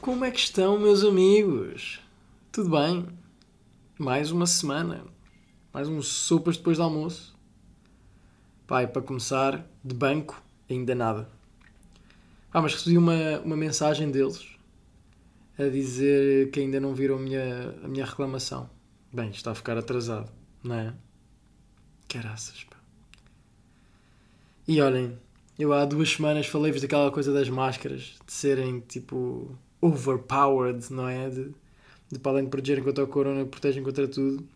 Como é que estão, meus amigos? Tudo bem? Mais uma semana. Mais uns sopas depois do almoço. Pai, para começar, de banco, ainda nada. Ah, mas recebi uma, uma mensagem deles a dizer que ainda não viram a minha, a minha reclamação. Bem, está a ficar atrasado, não é? Caraças, pá. E olhem, eu há duas semanas falei-vos daquela coisa das máscaras, de serem tipo overpowered, não é? De, de para além de protegerem contra o corona, protegem contra tudo.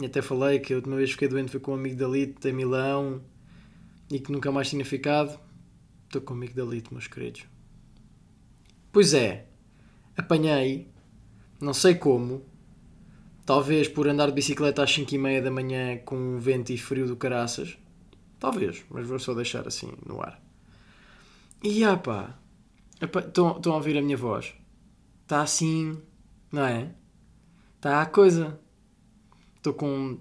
E até falei que a última vez que fiquei doente foi com um amigo da Lite em Milão e que nunca mais tinha ficado. Estou com um amigo da Lite, meus queridos. Pois é, apanhei, não sei como, talvez por andar de bicicleta às 5 e meia da manhã com um vento e frio do caraças. Talvez, mas vou só deixar assim no ar. E ah pá, estão a ouvir a minha voz? Está assim, não é? Está a coisa. Estou com.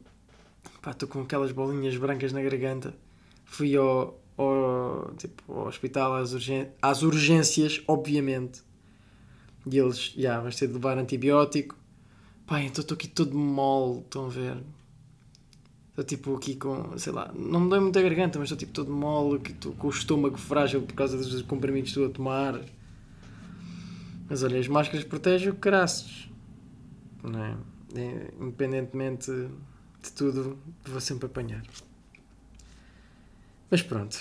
Estou com aquelas bolinhas brancas na garganta. Fui ao, ao, tipo, ao hospital às, às urgências, obviamente. E eles, já, yeah, vais ter de levar antibiótico. Pai, então estou aqui todo mole, estão a ver? Estou tipo aqui com, sei lá, não me dói muito a garganta, mas estou tipo todo mole, estou com o estômago frágil por causa dos comprimidos que estou a tomar. Mas olha, as máscaras protegem o caraças. Não é? é? Independentemente de tudo, vou sempre apanhar. Mas pronto.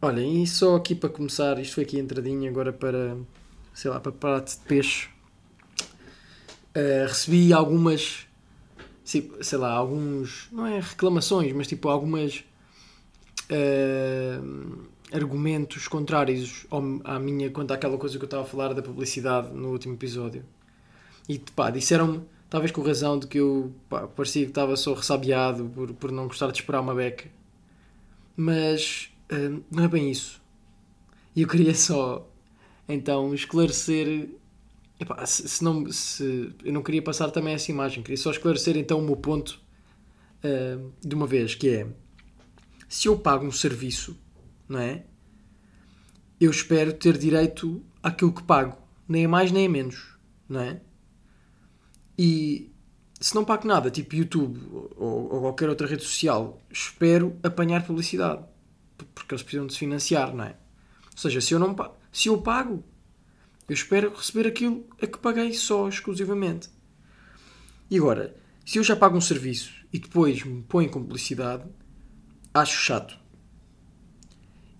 Olhem, e só aqui para começar, isto foi aqui entradinha agora para, sei lá, para prato de peixe. Uh, recebi algumas, sei lá, alguns, não é reclamações, mas tipo algumas uh, argumentos contrários ao, à minha quanto àquela coisa que eu estava a falar da publicidade no último episódio. E pá, disseram-me, talvez com razão, de que eu pá, parecia que estava só ressabiado por, por não gostar de esperar uma beca. Mas uh, não é bem isso. E eu queria só então esclarecer. Epá, se, se, não, se, eu não queria passar também essa imagem, queria só esclarecer então o meu ponto uh, de uma vez, que é se eu pago um serviço, não é? Eu espero ter direito àquilo que pago, nem a mais nem a menos, não é? E se não pago nada, tipo YouTube ou, ou qualquer outra rede social, espero apanhar publicidade. Porque eles precisam de se financiar, não é? Ou seja, se eu, não, se eu pago, eu espero receber aquilo a que paguei só, exclusivamente. E agora, se eu já pago um serviço e depois me põem com publicidade, acho chato.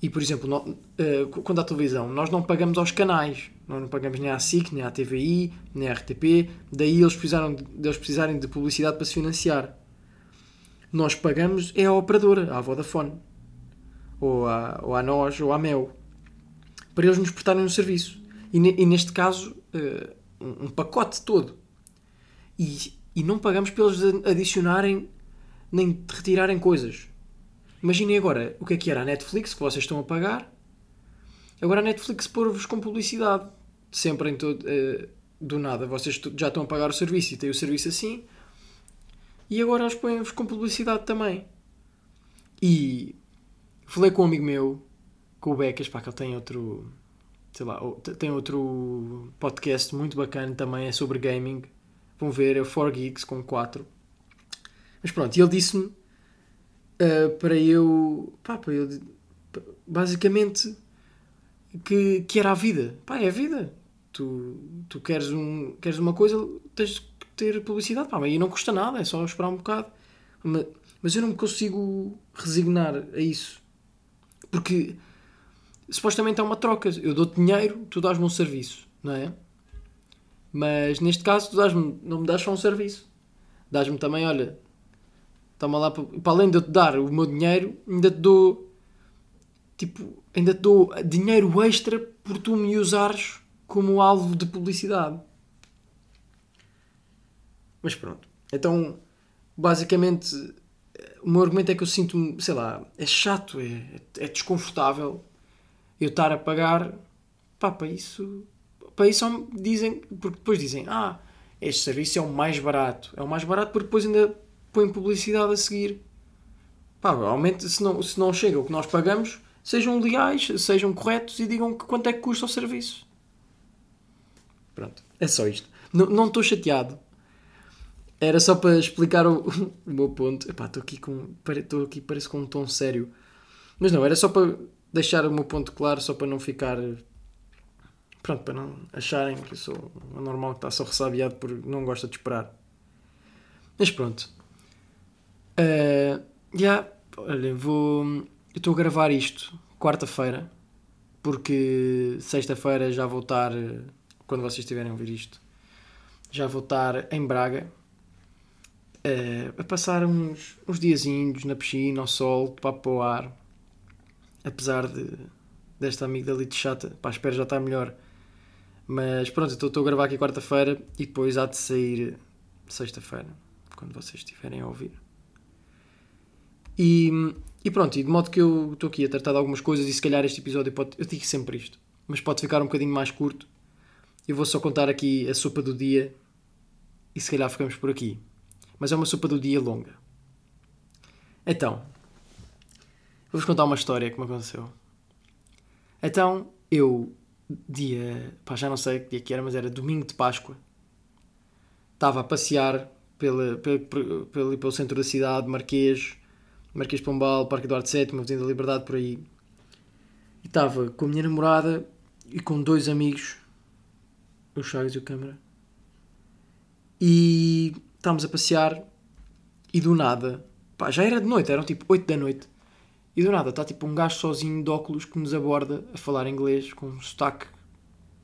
E, por exemplo, no, uh, quando à televisão, nós não pagamos aos canais. Nós não pagamos nem à SIC, nem à TVI, nem à RTP. Daí eles, precisaram de, eles precisarem de publicidade para se financiar. Nós pagamos é à operadora, à Vodafone. Ou à, ou nós, ou à Mel. Para eles nos prestarem um serviço. E, e neste caso, uh, um, pacote todo. E, e não pagamos para eles adicionarem nem retirarem coisas. Imaginem agora o que é que era a Netflix que vocês estão a pagar. Agora a Netflix pôr-vos com publicidade. Sempre em todo. Uh, do nada. Vocês já estão a pagar o serviço e têm o serviço assim. E agora eles põem-vos com publicidade também. E falei com um amigo meu, com o Becas, pá, que ele tem outro. Sei lá, tem outro podcast muito bacana também, é sobre gaming. Vão ver, é o 4 Geeks com 4. Mas pronto, e ele disse-me uh, para eu. Pá, para eu. Basicamente, que, que era a vida. Pá, é a vida. Tu, tu queres, um, queres uma coisa, tens que ter publicidade. Pá, e não custa nada, é só esperar um bocado. Mas, mas eu não me consigo resignar a isso. Porque supostamente é uma troca. Eu dou-te dinheiro, tu dás-me um serviço, não é? Mas neste caso, tu dás não me dás só um serviço. Dás-me também, olha, Toma lá, para, para além de eu te dar o meu dinheiro, ainda te dou. Tipo, ainda te dou dinheiro extra por tu me usares como alvo de publicidade. Mas pronto. Então, basicamente, o meu argumento é que eu sinto-me, sei lá, é chato, é, é desconfortável eu estar a pagar. Pá, para isso. Para isso dizem. Porque depois dizem, ah, este serviço é o mais barato. É o mais barato porque depois ainda põe publicidade a seguir. pá, aumente, se não, se não chega o que nós pagamos, sejam legais, sejam corretos e digam quanto é que custa o serviço. Pronto, é só isto. Não não estou chateado. Era só para explicar o, o meu ponto. Estou aqui com. Estou aqui, parece com um tom sério. Mas não, era só para deixar o meu ponto claro, só para não ficar. Pronto, para não acharem que eu sou normal que está só ressabiado por não gosta de esperar. Mas pronto. Uh, já, olha, vou. Eu estou a gravar isto quarta-feira, porque sexta-feira já vou estar. Quando vocês estiverem a ouvir isto, já vou estar em Braga uh, a passar uns, uns diazinhos na piscina, ao sol, de papo para o ar. Apesar de, desta amigdalite chata, pá, espero já estar melhor. Mas pronto, estou, a gravar aqui quarta-feira e depois há de sair sexta-feira, quando vocês estiverem a ouvir. E, e pronto, e de modo que eu estou aqui a tratar de algumas coisas e se calhar este episódio pode. Eu digo sempre isto, mas pode ficar um bocadinho mais curto. Eu vou só contar aqui a sopa do dia e se calhar ficamos por aqui. Mas é uma sopa do dia longa. Então, vou-vos contar uma história que me aconteceu. Então, eu, dia. pá, já não sei que dia que era, mas era domingo de Páscoa. Estava a passear pela, pelo, pelo, centro da cidade, Marquês Marquês Pombal, Parque Eduardo VII, Avenida da Liberdade, por aí. E estava com a minha namorada e com dois amigos, o Chagas e o Câmara. E estávamos a passear e do nada, pá, já era de noite, eram tipo 8 da noite. E do nada está tipo um gajo sozinho de óculos que nos aborda a falar inglês com um sotaque,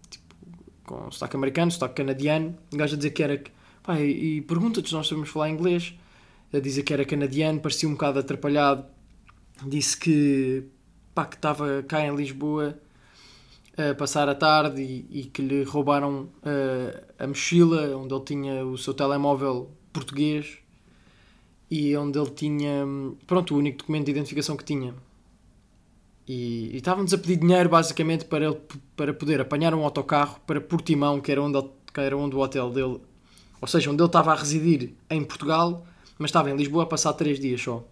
tipo, com um sotaque americano, sotaque canadiano. Um gajo a dizer que era. Pá, e, e pergunta-te se nós sabemos falar inglês a dizer que era canadiano, parecia um bocado atrapalhado. Disse que, pá, que estava cá em Lisboa a passar a tarde e, e que lhe roubaram uh, a mochila onde ele tinha o seu telemóvel português e onde ele tinha, pronto, o único documento de identificação que tinha. E, e estávamos a pedir dinheiro basicamente para ele para poder apanhar um autocarro para Portimão, que era onde, que era onde o hotel dele, ou seja, onde ele estava a residir em Portugal, mas estava em Lisboa a passar 3 dias só.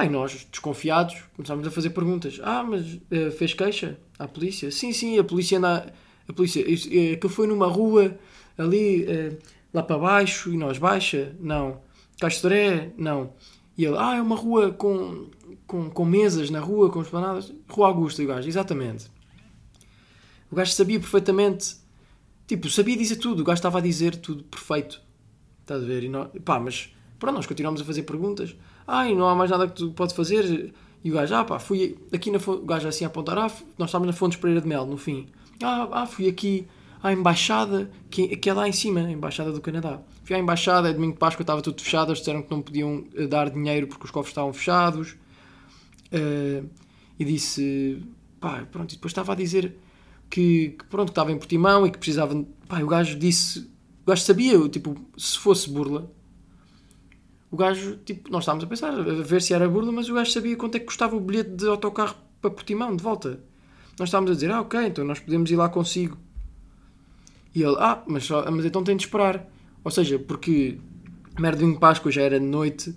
E nós, desconfiados, começámos a fazer perguntas. Ah, mas uh, fez queixa à polícia? Sim, sim, a polícia anda. A polícia. Uh, que foi numa rua ali, uh, lá para baixo, e nós, baixa? Não. Castoré? Não. E ele, ah, é uma rua com, com, com mesas na rua, com esplanadas. Rua Augusta, e o gajo, exatamente. O gajo sabia perfeitamente. Tipo, sabia dizer tudo. O gajo estava a dizer tudo perfeito. Estás a ver? E nós, pá, mas Pronto, nós continuamos a fazer perguntas. Ai, não há mais nada que tu podes fazer. E o gajo, ah pá, fui aqui na o gajo assim a apontar, ah, nós estávamos na Fontes Pereira de Mel, no fim. Ah, ah fui aqui à embaixada, que, que é lá em cima, a embaixada do Canadá. Fui à embaixada, é domingo de Páscoa, estava tudo fechado, eles disseram que não podiam eh, dar dinheiro porque os cofres estavam fechados. Uh, e disse, pá, pronto, e depois estava a dizer que, que pronto, estava em Portimão e que precisava, pá, o gajo disse, o gajo sabia, tipo, se fosse burla, o gajo, tipo, nós estávamos a pensar, a ver se era burla, mas o gajo sabia quanto é que custava o bilhete de autocarro para Portimão, de volta. Nós estávamos a dizer, ah, ok, então nós podemos ir lá consigo. E ele, ah, mas, mas então tem de esperar. Ou seja, porque merda de Páscoa já era de noite,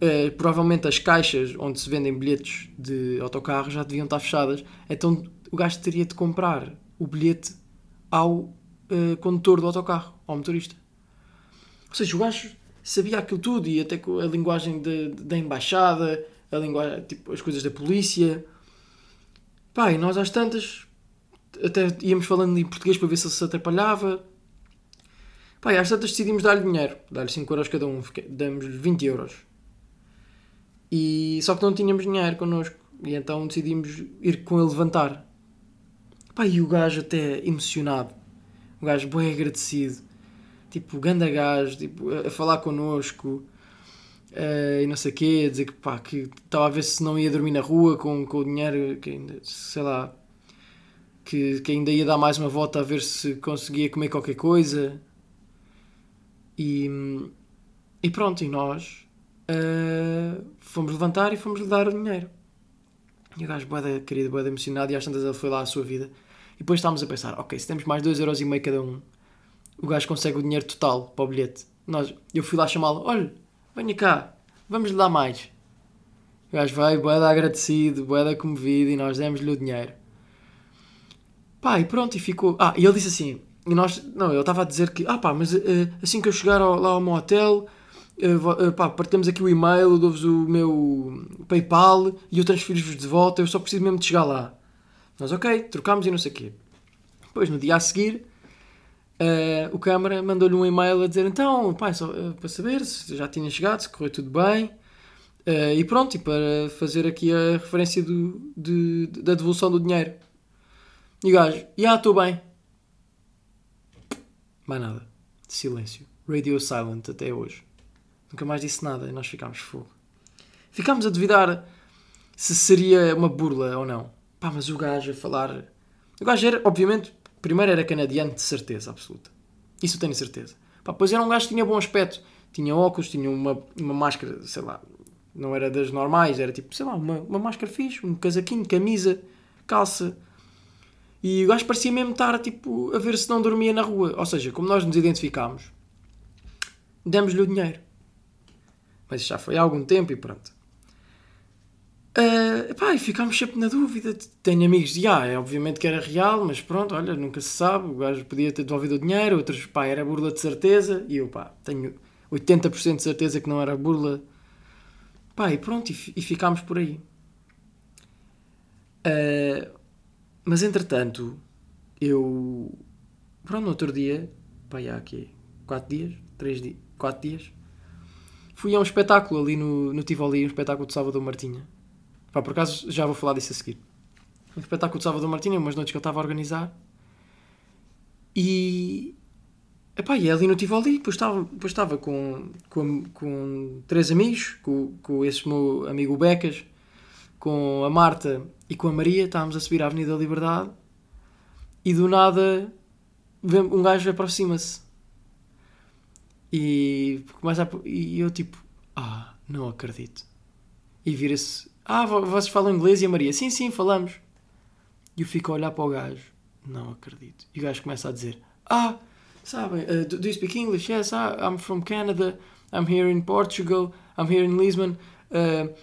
eh, provavelmente as caixas onde se vendem bilhetes de autocarro já deviam estar fechadas. Então o gajo teria de comprar o bilhete ao eh, condutor do autocarro, ao motorista. Ou seja, o gajo sabia aquilo tudo e até a linguagem de, de, da embaixada, a linguagem, tipo, as coisas da polícia. Pá, e nós às tantas até íamos falando em português para ver se ele se atrapalhava. Pá, e às tantas decidimos dar-lhe dinheiro, dar-lhe 5 euros cada um, damos 20 euros. E só que não tínhamos dinheiro connosco, e então decidimos ir com ele levantar. Pá, e o gajo até emocionado, o gajo bem agradecido tipo, ganda gajo, tipo, a, falar connosco uh, e não sei o quê, dizer que pá, que estava a ver se não ia dormir na rua com, com o dinheiro, que ainda, sei lá, que, que ainda ia dar mais uma volta a ver se conseguia comer qualquer coisa. E, e pronto, e nós uh, fomos levantar e fomos lhe dar o dinheiro. E o gajo, boeda querido, boeda emocionado, e às tantas ele foi lá à sua vida. E depois estávamos a pensar, ok, se temos mais 2,5€ cada um, o gajo consegue o dinheiro total para o bilhete. Nós, eu fui lá chamá-lo, olha, venha cá, vamos lhe dar mais. O gajo veio, boeda agradecido, boeda comovido e nós demos-lhe o dinheiro. Pá, e pronto, e ficou. Ah, e ele disse assim: e nós, não, ele estava a dizer que, ah pá, mas uh, assim que eu chegar ao, lá ao meu hotel, uh, uh, pá, partilhamos aqui o e-mail, dou-vos o meu PayPal e eu transfiro-vos de volta, eu só preciso mesmo de chegar lá. Nós, ok, trocámos e não sei o quê. Depois, no dia a seguir, o câmara mandou-lhe um e-mail a dizer, então, pá, só para saber se já tinha chegado, se correu tudo bem. e pronto, e para fazer aqui a referência do, de, da devolução do dinheiro. E o gajo, já estou bem. Mais nada. Silêncio. Radio silent até hoje. Nunca mais disse nada e nós ficámos fogo. Ficámos a duvidar se seria uma burla ou não. Pá, mas o gajo a falar. O gajo era, obviamente, primeiro era canadiano de certeza absoluta. Isso eu tenho certeza. Pá, pois era um gajo que tinha bom aspecto. Tinha óculos, tinha uma, uma máscara, sei lá, não era das normais, era tipo, sei lá, uma, uma máscara fixe, um casaquinho, camisa, calça, e o gajo parecia mesmo estar tipo, a ver se não dormia na rua. Ou seja, como nós nos identificámos, demos-lhe o dinheiro. Mas já foi há algum tempo e pronto. Uh, epá, e ficámos sempre na dúvida. Tenho amigos de, ah, é obviamente que era real, mas pronto, olha, nunca se sabe. O gajo podia ter devolvido o dinheiro, outros, pá, era burla de certeza. E eu, pá, tenho 80% de certeza que não era burla. Pá, e pronto, e, e ficámos por aí. Uh, mas entretanto, eu. Pronto, no outro dia, pá, há aqui 4 dias, 3 dias, 4 dias, fui a um espetáculo ali no, no Tivoli, um espetáculo de Salvador Martinha. Pá, por acaso já vou falar disso a seguir. Um espetáculo de Salvador Martinha, umas noites que eu estava a organizar. E. Epá, e é ali no Tivoli, depois estava, depois estava com, com, com três amigos, com, com esse meu amigo Becas, com a Marta e com a Maria, estávamos a subir a Avenida da Liberdade e do nada um gajo aproxima-se e começa a, e eu tipo, ah, não acredito. E vira-se, ah, vocês falam inglês e a Maria, sim, sim, falamos. E eu fico a olhar para o gajo, não acredito. E o gajo começa a dizer, ah, sabem, uh, do, do you speak English? Yes, ah, I'm from Canada, I'm here in Portugal, I'm here in Lisbon. Uh,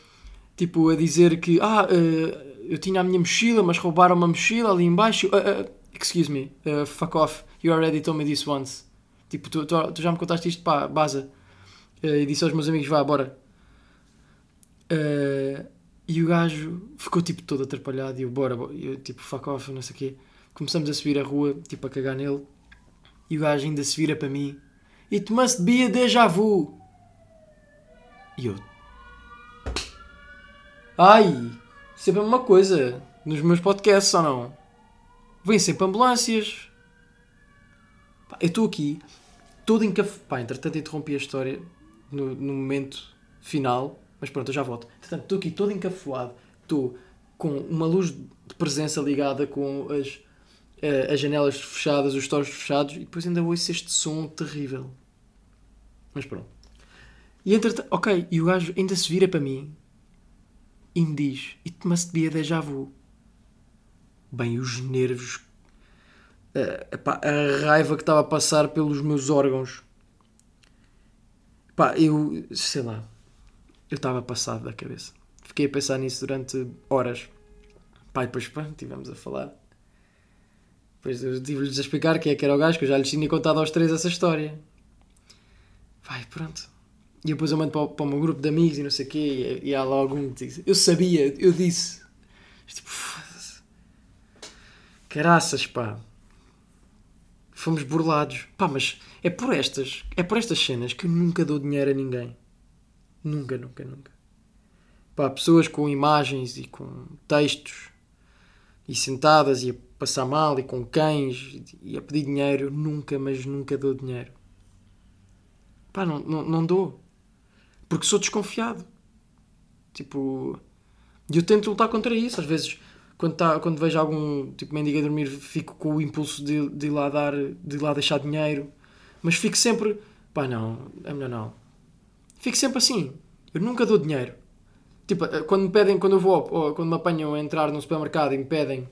tipo, a dizer que ah, uh, eu tinha a minha mochila, mas roubaram uma mochila ali embaixo. Uh, uh, excuse me, fuck off, you already told me this once. Tipo, tu, tu, tu já me contaste isto, pá, baza. e disse aos meus amigos, vá, bora. e o gajo ficou tipo todo atrapalhado e eu, bora, bora. eu tipo, fuck off, não sei o quê. Começamos a subir a rua, tipo, a cagar nele. E o gajo ainda se vira para mim. It must be a déjà vu. E eu, Ai, sempre a mesma coisa. Nos meus podcasts ou não? Vêm sempre ambulâncias. Pá, eu estou aqui, todo encaf... Pá, entretanto interrompi a história no, no momento final. Mas pronto, eu já volto. Entretanto, estou aqui todo encafuado. Estou com uma luz de presença ligada com as, uh, as janelas fechadas, os torres fechados. E depois ainda ouço este som terrível. Mas pronto. E entretanto, ok, e o gajo ainda se vira para mim e me diz: It must be a déjà vu. Bem, os nervos, a, a raiva que estava a passar pelos meus órgãos. Pá, eu sei lá, eu estava passado da cabeça. Fiquei a pensar nisso durante horas. Pá, e depois pá, estivemos a falar. Depois eu tive-lhes a explicar quem é que era o gajo, que eu já lhes tinha contado aos três essa história. Vai, pronto. E depois eu mando para o, para o meu grupo de amigos e não sei o quê, e, e há lá algum que diz: Eu sabia, eu disse. Tipo, caraças, pá. Fomos burlados. Pá, mas é por estas, é por estas cenas que eu nunca dou dinheiro a ninguém. Nunca, nunca, nunca. Pá, pessoas com imagens e com textos e sentadas e a passar mal e com cães e a pedir dinheiro, nunca, mas nunca dou dinheiro. Pá, não, não, não dou. Porque sou desconfiado. Tipo. E eu tento lutar contra isso. Às vezes, quando, tá, quando vejo algum tipo mendigo a dormir, fico com o impulso de, de ir lá dar, de lá deixar dinheiro. Mas fico sempre. Pá, não, é melhor não. Fico sempre assim. Eu nunca dou dinheiro. Tipo, eh, quando me pedem, quando eu vou, ou quando me apanham a entrar num supermercado e me pedem,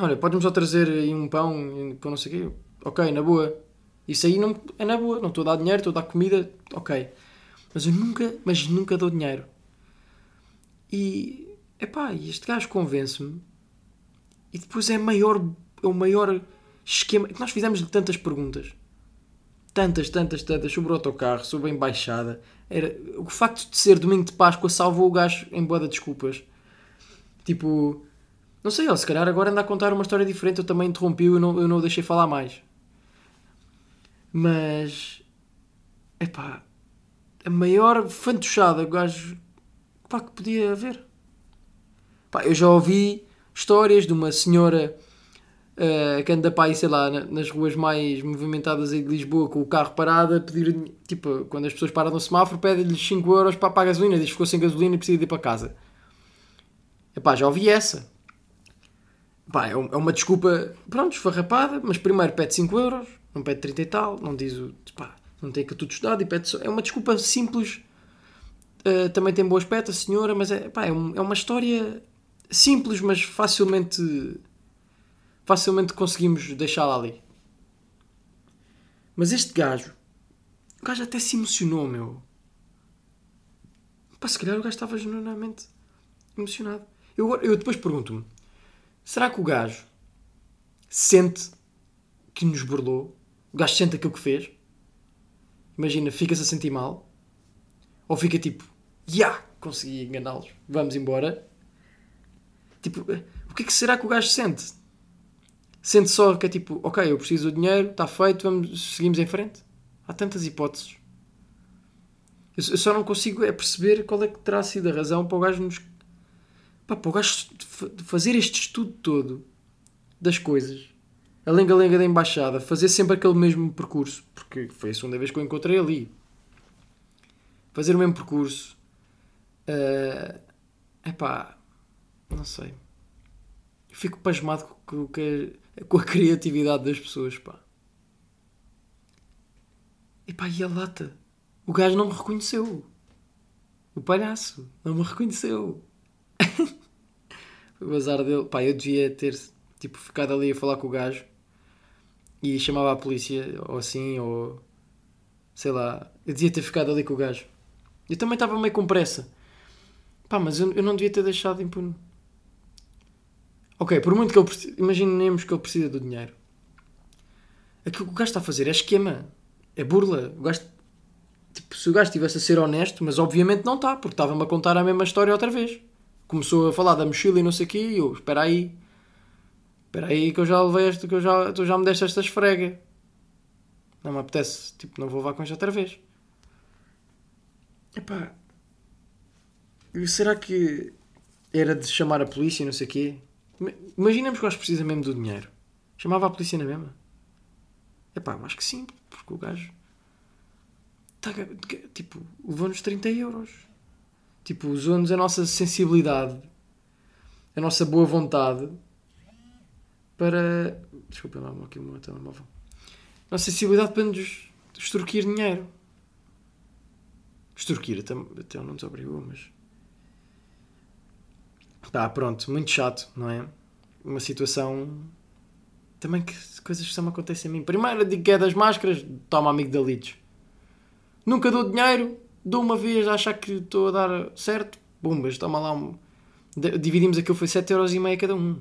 olha, podes-me só trazer aí um pão, com não sei o quê? Ok, na boa. Isso aí não, é na boa. Não estou a dar dinheiro, estou a dar comida, ok. Mas eu nunca, mas nunca dou dinheiro. E, epá, e este gajo convence-me. E depois é, maior, é o maior esquema. que Nós fizemos-lhe tantas perguntas. Tantas, tantas, tantas. Sobre o autocarro, sobre a embaixada. Era, o facto de ser domingo de Páscoa salvou o gajo em boa de desculpas. Tipo, não sei, ele se calhar agora anda a contar uma história diferente. Eu também interrompi eu não, eu não o deixei falar mais. Mas, epá, a maior fantochada o gajo pá, que podia haver. Pá, eu já ouvi histórias de uma senhora uh, que anda para aí, sei lá, nas ruas mais movimentadas aí de Lisboa com o carro parado a pedir, tipo, quando as pessoas param no semáforo, pedem-lhes 5 euros para pagar a gasolina, diz que ficou sem gasolina e precisa ir para casa. Epá, já ouvi essa. Pá, é, é uma desculpa, pronto, esfarrapada, mas primeiro pede 5 euros, não pede 30 e tal, não diz o. Pá, não tem que tudo estudado e pede só. É uma desculpa simples. Uh, também tem bom aspecto a senhora, mas é, pá, é, um, é uma história simples, mas facilmente. facilmente conseguimos deixá-la ali. Mas este gajo. O gajo até se emocionou, meu. Pá, se calhar o gajo estava genuinamente emocionado. Eu, eu depois pergunto-me: será que o gajo sente que nos burlou? O gajo sente aquilo que fez? Imagina, fica-se a sentir mal? Ou fica tipo, já, yeah, consegui enganá-los, vamos embora? Tipo, o que é que será que o gajo sente? Sente só que é tipo, ok, eu preciso do dinheiro, está feito, vamos, seguimos em frente? Há tantas hipóteses. Eu, eu só não consigo é perceber qual é que terá sido a razão para o gajo nos. Pá, para o gajo fazer este estudo todo das coisas a lenga-lenga da embaixada, fazer sempre aquele mesmo percurso, porque foi a segunda vez que eu encontrei ali. Fazer o mesmo percurso. É uh, epá, não sei. Eu fico pasmado com, com, com a criatividade das pessoas, pá. Epá, e a lata? O gajo não me reconheceu. O palhaço não me reconheceu. o azar dele. Pá, eu devia ter tipo, ficado ali a falar com o gajo e chamava a polícia, ou assim, ou sei lá, eu devia ter ficado ali com o gajo. Eu também estava meio com pressa. Pá, mas eu, eu não devia ter deixado impune. Ok, por muito que ele imaginemos que ele precisa do dinheiro. Aquilo que o gajo está a fazer é esquema, é burla. O gajo, tipo, se o gajo estivesse a ser honesto, mas obviamente não está, porque estava-me a contar a mesma história outra vez. Começou a falar da mochila e não sei o quê, e eu, espera aí, Espera aí que eu já levei este, que eu já, tu já me deste esta esfrega. Não me apetece, tipo, não vou levar com isto outra vez. Epá. Será que era de chamar a polícia e não sei o quê? Imaginemos que o gajo precisa mesmo do dinheiro. Chamava a polícia na mesma? Epá, acho que sim, porque o gajo. Tá, tipo, levou-nos 30 euros. Tipo, usou-nos a nossa sensibilidade, a nossa boa vontade para. Desculpa lá, aqui o meu telemóvel. Nossa sensibilidade para nos extorquir dinheiro. Extorquir até, até não nos obrigou, mas. Pá, pronto, muito chato, não é? Uma situação. Também que coisas que só me acontecem a mim. Primeiro, digo que é das máscaras, toma amigo da Lides. Nunca dou dinheiro, dou uma vez a achar que estou a dar certo, bumbas, toma lá um. Dividimos aquilo, foi 7,5€ cada um.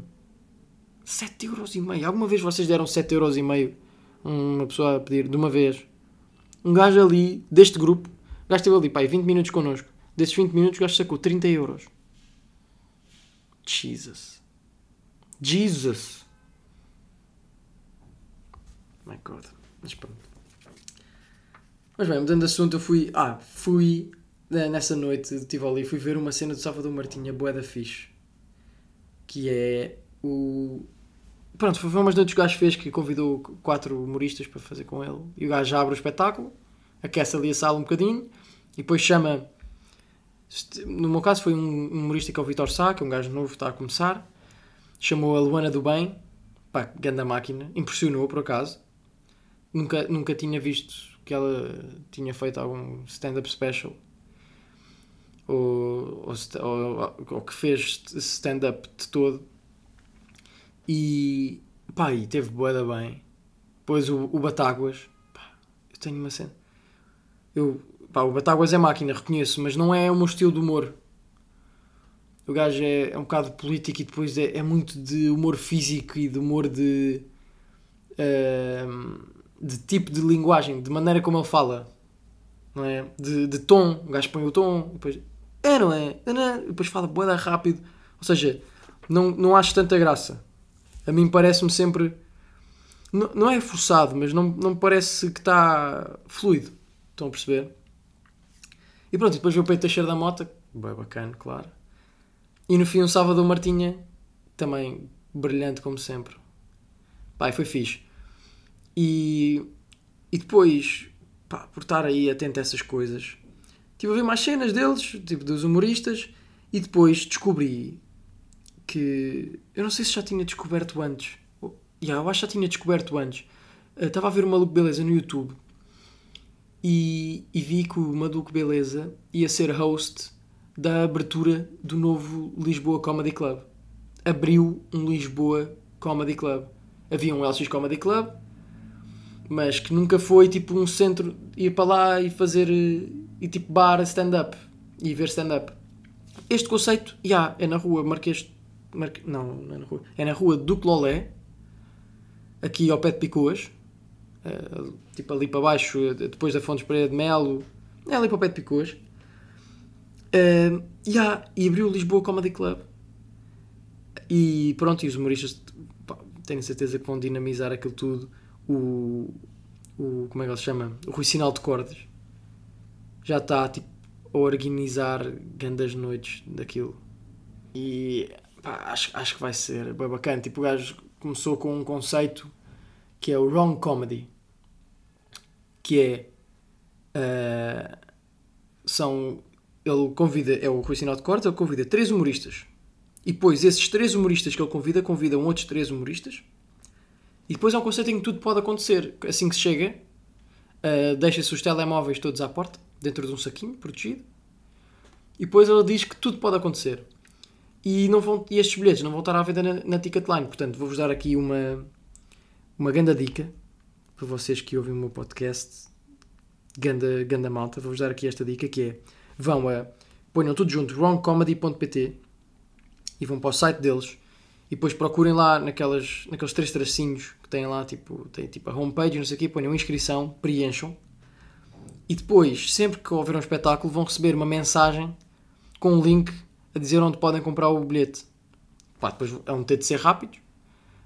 7 euros e meio. Alguma vez vocês deram 7 euros e meio uma pessoa a pedir de uma vez? Um gajo ali, deste grupo, o gajo esteve ali, pai, 20 minutos connosco. Desses 20 minutos o gajo sacou 30 euros. Jesus. Jesus. My God. Mas pronto. Mas bem, mudando de assunto, eu fui. Ah, fui. Eh, nessa noite de Tivoli, fui ver uma cena do Salvador Martinha, a Boeda Fixe. Que é o. Pronto, foi uma das que o gajo fez que convidou quatro humoristas para fazer com ele. E o gajo abre o espetáculo, aquece ali a sala um bocadinho e depois chama. No meu caso foi um humorista que é o Vitor Sá, que é um gajo novo, está a começar. Chamou a Luana do Bem, pá, grande máquina, impressionou por acaso. Nunca, nunca tinha visto que ela tinha feito algum stand-up special ou, ou, ou, ou que fez stand-up de todo e pá, e teve boeda bem. Depois o, o Batáguas, pá, eu tenho uma cena. Eu, pá, o Batáguas é máquina, reconheço, mas não é o meu estilo de humor. O gajo é, é um bocado político e depois é, é muito de humor físico e de humor de. Uh, de tipo de linguagem, de maneira como ele fala. Não é? De, de tom. O gajo põe o tom, depois. É, não é? E depois fala boeda rápido. Ou seja, não, não acho tanta graça. A mim parece-me sempre. Não, não é forçado, mas não, não parece que está fluido. Estão a perceber? E pronto, depois veio o Peito Teixeira da Mota, bem bacana, claro. E no fim o Salvador Martinha, também brilhante como sempre. Pai, foi fixe. E, e depois, pá, por estar aí atento a essas coisas, estive a ver mais cenas deles, tipo dos humoristas, e depois descobri que. Eu não sei se já tinha descoberto antes. Yeah, eu acho que já tinha descoberto antes. Estava a ver uma Maluco Beleza no YouTube e, e vi que o Maluco Beleza ia ser host da abertura do novo Lisboa Comedy Club. Abriu um Lisboa Comedy Club. Havia um LX Comedy Club, mas que nunca foi tipo um centro, ir para lá e fazer e tipo bar stand-up e ver stand-up. Este conceito, já, yeah, é na rua Marquês. Não, não é na rua. É na rua Duque Lolé, aqui ao pé de Picoas, uh, tipo ali para baixo, depois da Fontes Pereira de Melo, é ali para o pé de Picoas. Uh, yeah, e abriu o Lisboa Comedy Club. E pronto, e os humoristas pá, tenho certeza que vão dinamizar aquilo tudo. O, o como é que ele se chama? O Rui Sinal de Cordas já está tipo, a organizar grandes noites daquilo. E pá, acho, acho que vai ser bem bacana. Tipo, o gajo começou com um conceito que é o Wrong Comedy, que é. Uh, são. Ele convida, é o Rui Sinal de Cortes, ele convida três humoristas. E depois esses três humoristas que ele convida, convidam outros três humoristas. E depois há um conceito em que tudo pode acontecer. Assim que se chega, uh, deixa-se os telemóveis todos à porta, dentro de um saquinho, protegido. E depois ele diz que tudo pode acontecer. E, não vão, e estes bilhetes não vão estar à venda na, na Ticketline. Portanto, vou-vos dar aqui uma, uma grande dica para vocês que ouvem o meu podcast, ganda, ganda malta, vou-vos dar aqui esta dica que é vão a ponham tudo junto, wrongcomedy.pt e vão para o site deles e depois procurem lá naquelas, naqueles três tracinhos que têm lá, tipo, tem tipo a homepage, não sei o quê, ponham inscrição, preencham e depois, sempre que houver um espetáculo, vão receber uma mensagem com um link a dizer onde podem comprar o bilhete. Pá, depois é um ter de ser rápidos,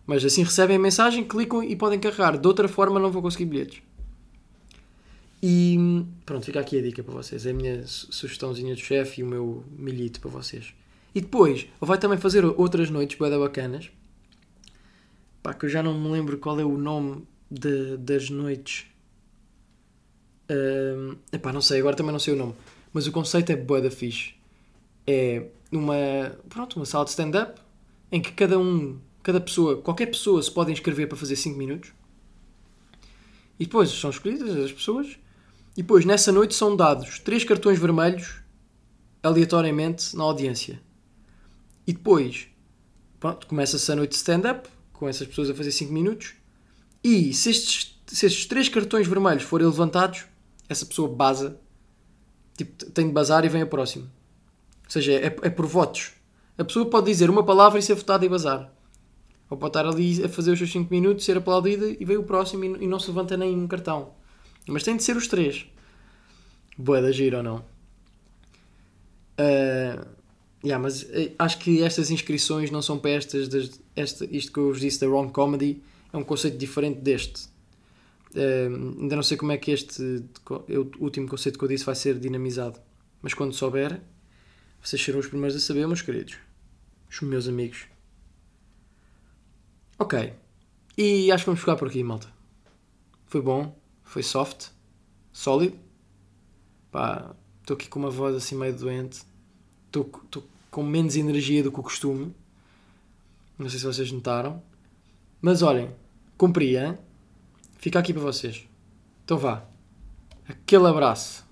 mas assim recebem a mensagem, clicam e podem carregar. De outra forma não vão conseguir bilhetes. E pronto, fica aqui a dica para vocês. É a minha sugestãozinha do chefe e o meu milhito para vocês. E depois, vai também fazer outras noites bem bacanas. Pá, que eu já não me lembro qual é o nome de, das noites. Epá, não sei, agora também não sei o nome. Mas o conceito é bué da fixe. É uma, pronto, uma sala de stand-up em que cada um Cada pessoa, qualquer pessoa se pode inscrever para fazer 5 minutos. E depois são escolhidas as pessoas. E depois, nessa noite, são dados 3 cartões vermelhos aleatoriamente na audiência. E depois, pronto, começa-se a noite de stand-up, com essas pessoas a fazer 5 minutos. E se estes, se estes 3 cartões vermelhos forem levantados, essa pessoa baza. Tipo, tem de bazar e vem a próximo. Ou seja, é, é por votos. A pessoa pode dizer uma palavra e ser votada e bazar. Ou pode estar ali a fazer os seus 5 minutos, ser aplaudida e veio o próximo e, não se levanta nem um cartão. Mas tem de ser os três. Boa da gira ou não? Uh, yeah, mas uh, acho que estas inscrições não são para estas. Das, esta, isto que eu vos disse da Wrong Comedy é um conceito diferente deste. Uh, ainda não sei como é que este o último conceito que eu disse vai ser dinamizado. Mas quando souber, vocês serão os primeiros a saber, meus queridos. Os meus amigos. Ok. E acho que vamos ficar por aqui, malta. Foi bom, foi soft, sólido. Pá, estou aqui com uma voz assim meio doente. Estou com menos energia do que o costume. Não sei se vocês notaram. Mas olhem, cumpri, hein? Fica aqui para vocês. Então vá. Aquele abraço.